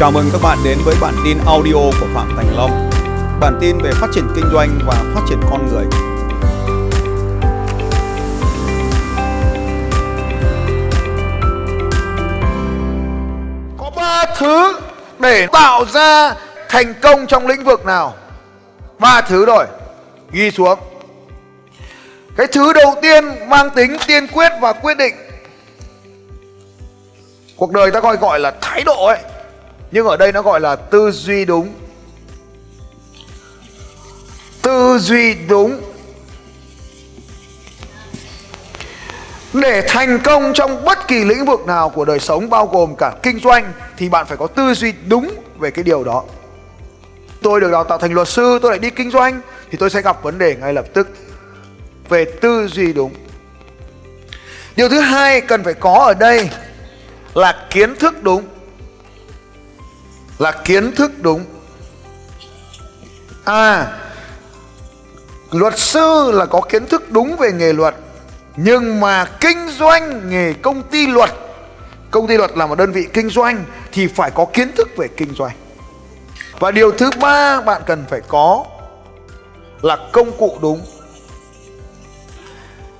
Chào mừng các bạn đến với bản tin audio của Phạm Thành Long. Bản tin về phát triển kinh doanh và phát triển con người. Có ba thứ để tạo ra thành công trong lĩnh vực nào? Ba thứ rồi. Ghi xuống. Cái thứ đầu tiên mang tính tiên quyết và quyết định. Cuộc đời ta gọi gọi là thái độ ấy nhưng ở đây nó gọi là tư duy đúng. Tư duy đúng. Để thành công trong bất kỳ lĩnh vực nào của đời sống, bao gồm cả kinh doanh, thì bạn phải có tư duy đúng về cái điều đó. Tôi được đào tạo thành luật sư, tôi lại đi kinh doanh, thì tôi sẽ gặp vấn đề ngay lập tức về tư duy đúng. Điều thứ hai cần phải có ở đây là kiến thức đúng là kiến thức đúng. À luật sư là có kiến thức đúng về nghề luật, nhưng mà kinh doanh nghề công ty luật, công ty luật là một đơn vị kinh doanh thì phải có kiến thức về kinh doanh. Và điều thứ ba bạn cần phải có là công cụ đúng.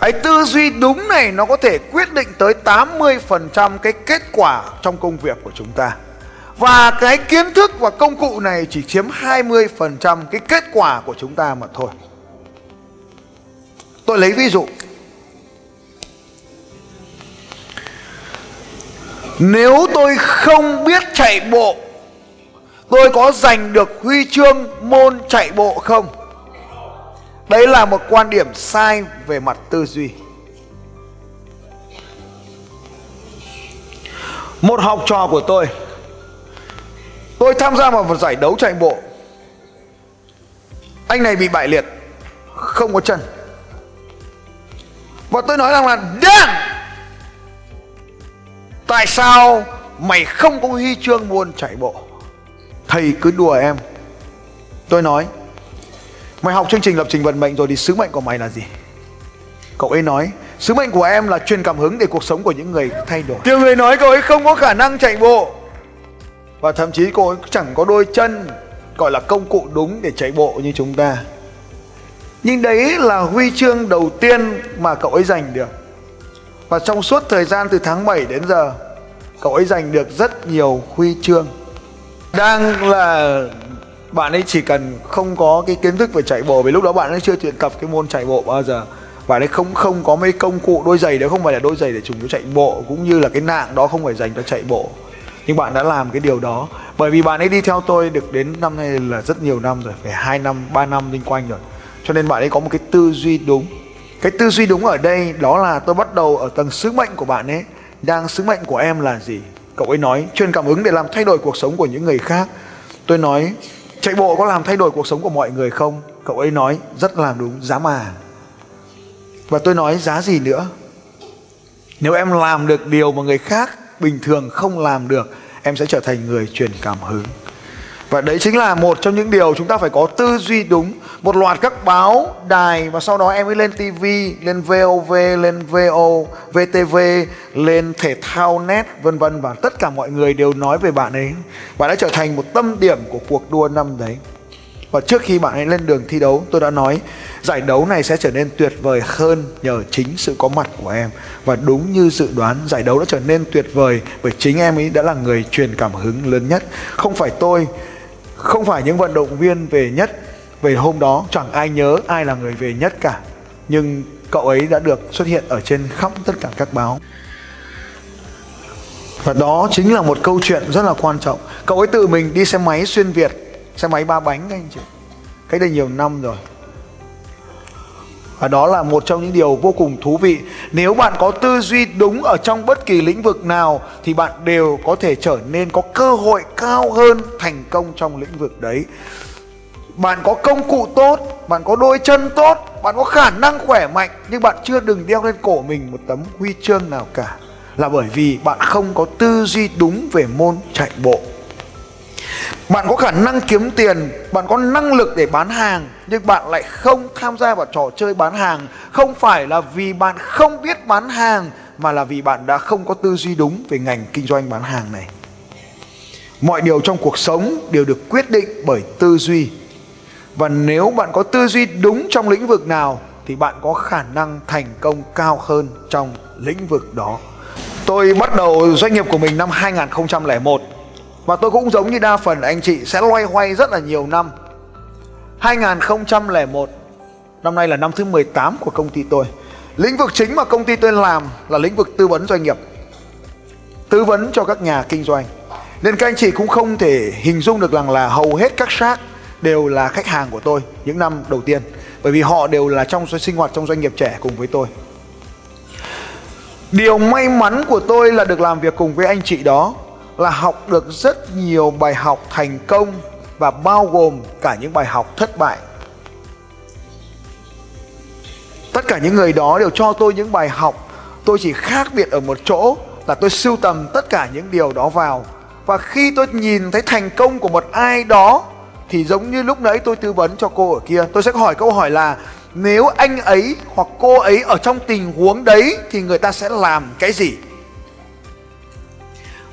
Cái tư duy đúng này nó có thể quyết định tới 80% cái kết quả trong công việc của chúng ta và cái kiến thức và công cụ này chỉ chiếm 20% cái kết quả của chúng ta mà thôi. Tôi lấy ví dụ. Nếu tôi không biết chạy bộ, tôi có giành được huy chương môn chạy bộ không? Đấy là một quan điểm sai về mặt tư duy. Một học trò của tôi Tôi tham gia vào một giải đấu chạy bộ. Anh này bị bại liệt, Không có chân. Và tôi nói rằng là Damn Tại sao mày không có huy chương môn chạy bộ? Thầy cứ đùa em. Tôi nói, Mày học chương trình lập trình vận mệnh rồi thì sứ mệnh của mày là gì? Cậu ấy nói, Sứ mệnh của em là truyền cảm hứng để cuộc sống của những người thay đổi. Nhiều người nói cậu ấy không có khả năng chạy bộ và thậm chí cô ấy chẳng có đôi chân, gọi là công cụ đúng để chạy bộ như chúng ta. Nhưng đấy là huy chương đầu tiên mà cậu ấy giành được. Và trong suốt thời gian từ tháng 7 đến giờ, cậu ấy giành được rất nhiều huy chương. Đang là bạn ấy chỉ cần không có cái kiến thức về chạy bộ, vì lúc đó bạn ấy chưa luyện tập cái môn chạy bộ bao giờ. Bạn ấy không không có mấy công cụ đôi giày đó không phải là đôi giày để chúng chạy bộ, cũng như là cái nạng đó không phải dành cho chạy bộ nhưng bạn đã làm cái điều đó. Bởi vì bạn ấy đi theo tôi được đến năm nay là rất nhiều năm rồi, phải hai năm, ba năm linh quanh rồi. Cho nên bạn ấy có một cái tư duy đúng. Cái tư duy đúng ở đây đó là tôi bắt đầu ở tầng sứ mệnh của bạn ấy. Đang sứ mệnh của em là gì? Cậu ấy nói, truyền cảm hứng để làm thay đổi cuộc sống của những người khác. Tôi nói, chạy bộ có làm thay đổi cuộc sống của mọi người không? Cậu ấy nói, rất làm đúng, giá mà. Và tôi nói, giá gì nữa? Nếu em làm được điều mà người khác bình thường không làm được, em sẽ trở thành người truyền cảm hứng. Và đấy chính là một trong những điều chúng ta phải có tư duy đúng. Một loạt các báo đài và sau đó em mới lên tv lên vov lên vo vtv lên thể thao net, vân vân. Và tất cả mọi người đều nói về bạn ấy. Bạn đã trở thành một tâm điểm của cuộc đua năm đấy và trước khi bạn ấy lên đường thi đấu, tôi đã nói, giải đấu này sẽ trở nên tuyệt vời hơn nhờ chính sự có mặt của em. Và đúng như dự đoán, giải đấu đã trở nên tuyệt vời bởi chính em ấy đã là người truyền cảm hứng lớn nhất. Không phải tôi, không phải những vận động viên về nhất về hôm đó, chẳng ai nhớ ai là người về nhất cả. Nhưng cậu ấy đã được xuất hiện ở trên khắp tất cả các báo. Và đó chính là một câu chuyện rất là quan trọng. Cậu ấy tự mình đi xe máy xuyên việt xe máy ba bánh anh chị. Cách đây nhiều năm rồi. Và đó là một trong những điều vô cùng thú vị. Nếu bạn có tư duy đúng ở trong bất kỳ lĩnh vực nào, thì bạn đều có thể trở nên có cơ hội cao hơn thành công trong lĩnh vực đấy. Bạn có công cụ tốt, bạn có đôi chân tốt, bạn có khả năng khỏe mạnh, nhưng bạn chưa đừng đeo lên cổ mình một tấm huy chương nào cả. Là bởi vì bạn không có tư duy đúng về môn chạy bộ bạn có khả năng kiếm tiền, bạn có năng lực để bán hàng, nhưng bạn lại không tham gia vào trò chơi bán hàng. Không phải là vì bạn không biết bán hàng, mà là vì bạn đã không có tư duy đúng về ngành kinh doanh bán hàng này. Mọi điều trong cuộc sống đều được quyết định bởi tư duy. Và nếu bạn có tư duy đúng trong lĩnh vực nào, thì bạn có khả năng thành công cao hơn trong lĩnh vực đó. Tôi bắt đầu doanh nghiệp của mình năm 2001 và tôi cũng giống như đa phần anh chị, sẽ loay hoay rất là nhiều năm. 2001 Năm nay là năm thứ 18 của công ty tôi. Lĩnh vực chính mà công ty tôi làm là lĩnh vực tư vấn doanh nghiệp, Tư vấn cho các nhà kinh doanh. Nên các anh chị cũng không thể hình dung được rằng là hầu hết các shark đều là khách hàng của tôi những năm đầu tiên, Bởi vì họ đều là trong sinh hoạt trong doanh nghiệp trẻ cùng với tôi. Điều may mắn của tôi là được làm việc cùng với anh chị đó là học được rất nhiều bài học thành công và bao gồm cả những bài học thất bại. Tất cả những người đó đều cho tôi những bài học, tôi chỉ khác biệt ở một chỗ là tôi sưu tầm tất cả những điều đó vào. Và khi tôi nhìn thấy thành công của một ai đó thì giống như lúc nãy tôi tư vấn cho cô ở kia, tôi sẽ hỏi câu hỏi là nếu anh ấy hoặc cô ấy ở trong tình huống đấy thì người ta sẽ làm cái gì?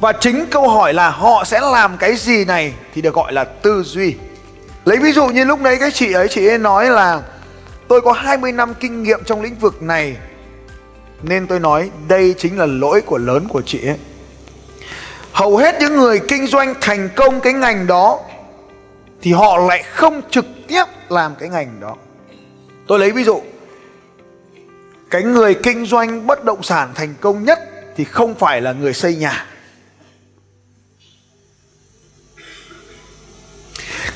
Và chính câu hỏi là họ sẽ làm cái gì này thì được gọi là tư duy. Lấy ví dụ như lúc nãy cái chị ấy chị ấy nói là tôi có 20 năm kinh nghiệm trong lĩnh vực này, nên tôi nói đây chính là lỗi của lớn của chị ấy. Hầu hết những người kinh doanh thành công cái ngành đó thì họ lại không trực tiếp làm cái ngành đó. Tôi lấy ví dụ, cái người kinh doanh bất động sản thành công nhất thì không phải là người xây nhà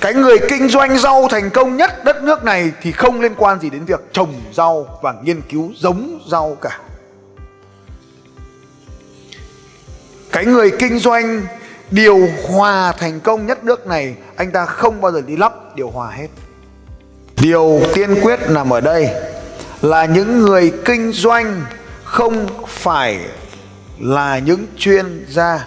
cái người kinh doanh rau thành công nhất đất nước này thì không liên quan gì đến việc trồng rau và nghiên cứu giống rau cả. Cái người kinh doanh điều hòa thành công nhất nước này, anh ta không bao giờ đi lắp điều hòa hết. Điều tiên quyết nằm ở đây là những người kinh doanh không phải là những chuyên gia.